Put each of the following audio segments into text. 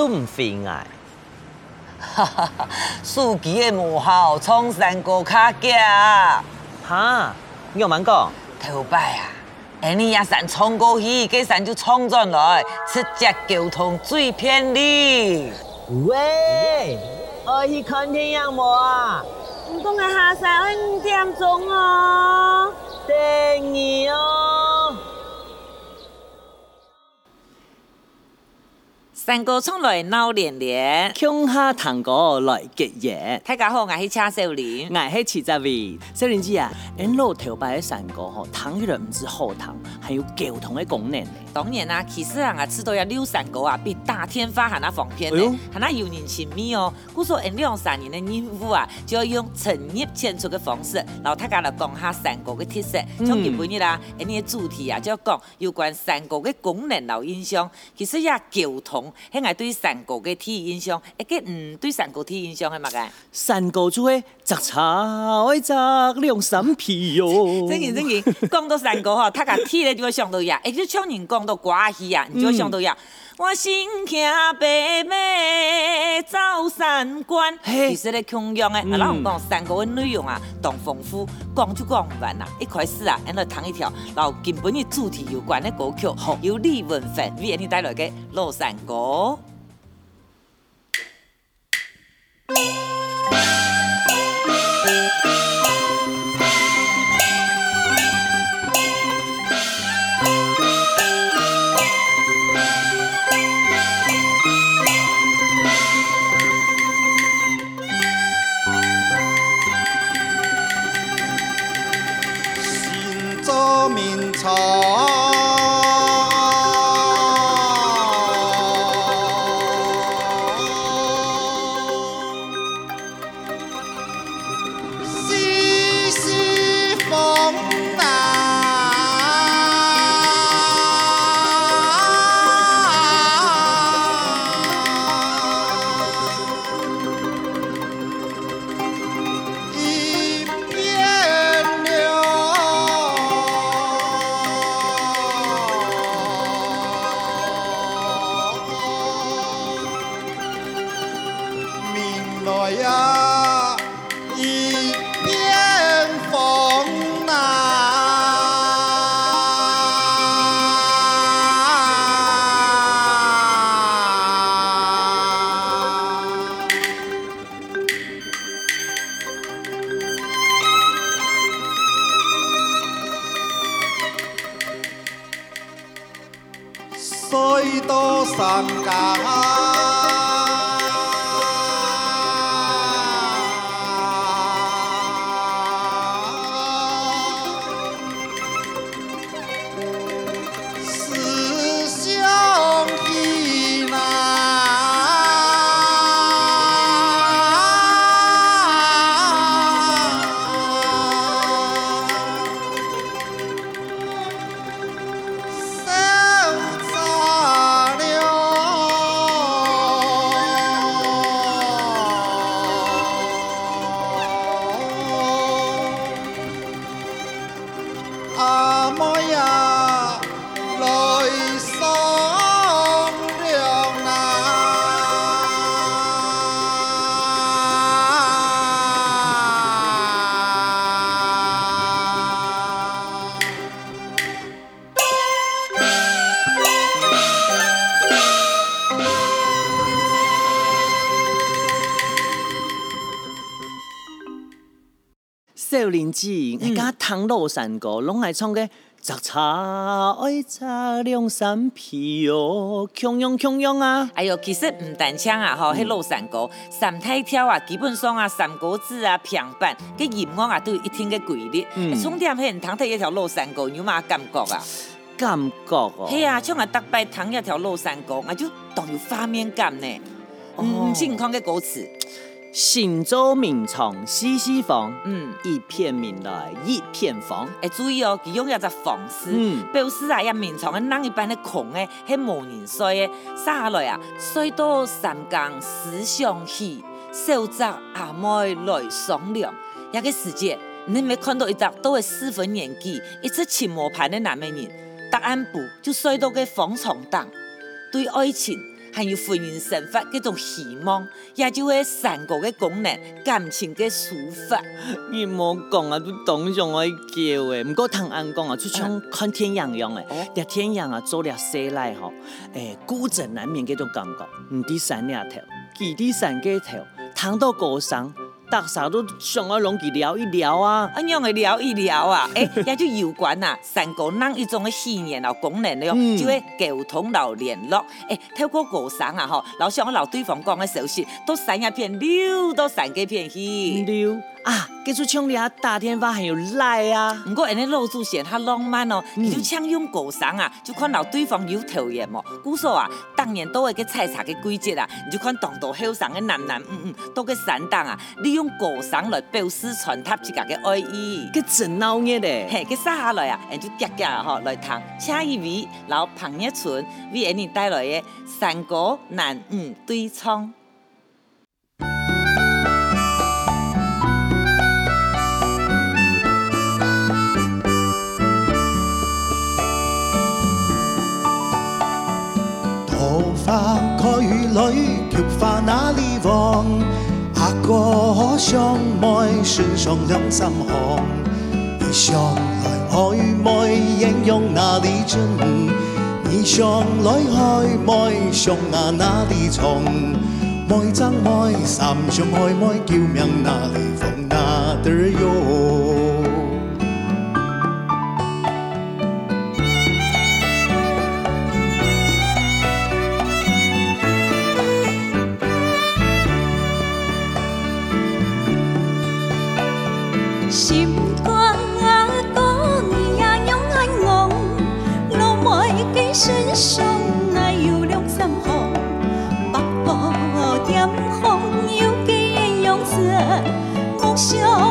都唔肥矮。哈哈哈！书记的母校创三高卡架。哈？你有蛮讲？头摆啊！哎，你呀山冲过去，这山就冲转来，直接交通最便利。喂，我去看天阳无啊？唔讲的下山要五点钟哦。等你哦。三高冲来闹连连，乡下堂哥来结业。大家好，我是车少年，我是七十位。少年姐啊，俺老头摆的三高吼，糖的唔止好糖，还有沟通的功能。当然啊，其实啊，吃到要溜山高啊，比打天发还那方便呢，还那有人情味哦。故说俺两三年的任务啊，就要用深入浅出的方式，然后大家来讲下山高的特色。从今日啦，俺的主题啊，就要讲有关山高的功能老印象。其实也沟通，系我对山高的第一印象。一个嗯，对山高第一印象系嘛个？山高就会摘草，摘两三皮哟。真嘅真嘅，讲到山高吼，大家听咧就会想到呀，诶，就像人讲。到瓜戏啊，你就想到呀，嗯、我心听北美走三关，其实咧同样诶，啊，咱有讲三国的内容啊，当丰富，讲就讲唔完啦。一开始啊，俺来弹一条，然后根本与主题有关的歌曲，好由李文凡为你带来嘅《落山歌》。明朝。水多山高。 少林寺，人家唐老山歌，拢爱唱个杂茶爱摘两三皮哟，锵锵锵锵啊！哎呦，其实唔单唱啊，吼，迄老山歌，三太跳啊，基本上啊，三国志啊，平板，个音乐啊，都有一定的规律。嗯，重点系唔通睇一条老山歌，你有嘛感觉啊？感觉哦。系啊，像啊，大摆弹一条老山歌，我就当有画面感呢。嗯，健康嘅歌词。行舟明窗细细风，嗯，一片明来一片风。哎，注意哦，佢用一只方式，嗯，表示啊，一明窗嘅那一般的空诶，系无人睡嘅。下来啊，睡到三更思想起，小宅阿妹来商量。一个时节，你没看到一只都系适婚年纪，一只青毛盘的男美人，答案不就睡到个风床档，对爱情。还有婚姻生活嗰种希望，也就会山歌的功能，感情的抒发。你莫讲啊，都当上爱叫诶。唔过唐安讲啊，就像看天阳样诶，啲天阳啊，做了西来吼，诶，孤枕难眠嗰种感觉。唔知山两头，几啲山个头，躺到高山。大家都上来拢去聊一聊啊，啊，样的聊一聊啊，诶、欸，也就有关啊，三个人一种的信念啊功能了，嗯、就会沟通老联络，诶、欸，透过歌声啊，吼，老想我老对方讲的消息，都山一片溜，都山几片去。溜。啊，给出唱俩大天发很有赖啊！不过人家罗祖贤他浪漫哦，你、嗯、就唱用歌声啊，就看到对方有讨厌哦。故说啊，当年都会个采茶的季节啊，你就看当道后生的男男，嗯嗯，都个山当啊，利用歌声来表示传达自家的爱意，个真闹热嘞。嘿，个杀下来啊，人就夹夹吼来弹，下一位老彭一春为你带来的山歌男女对唱。来，菊花哪里旺？阿哥相爱，身上两三行。你想来爱昧，形容哪里真？你想来爱昧，想啊哪里从？爱争爱，三相爱爱，救命哪里风哪里涌？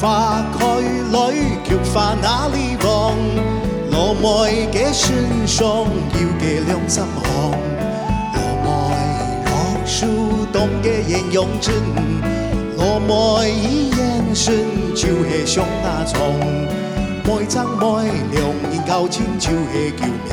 花开来，菊花哪里旺？罗梅嘅身上有嘅两三行。罗梅榕树冻嘅形容真，罗梅伊眼神就系上阿虫。梅争梅，两人交情就系救命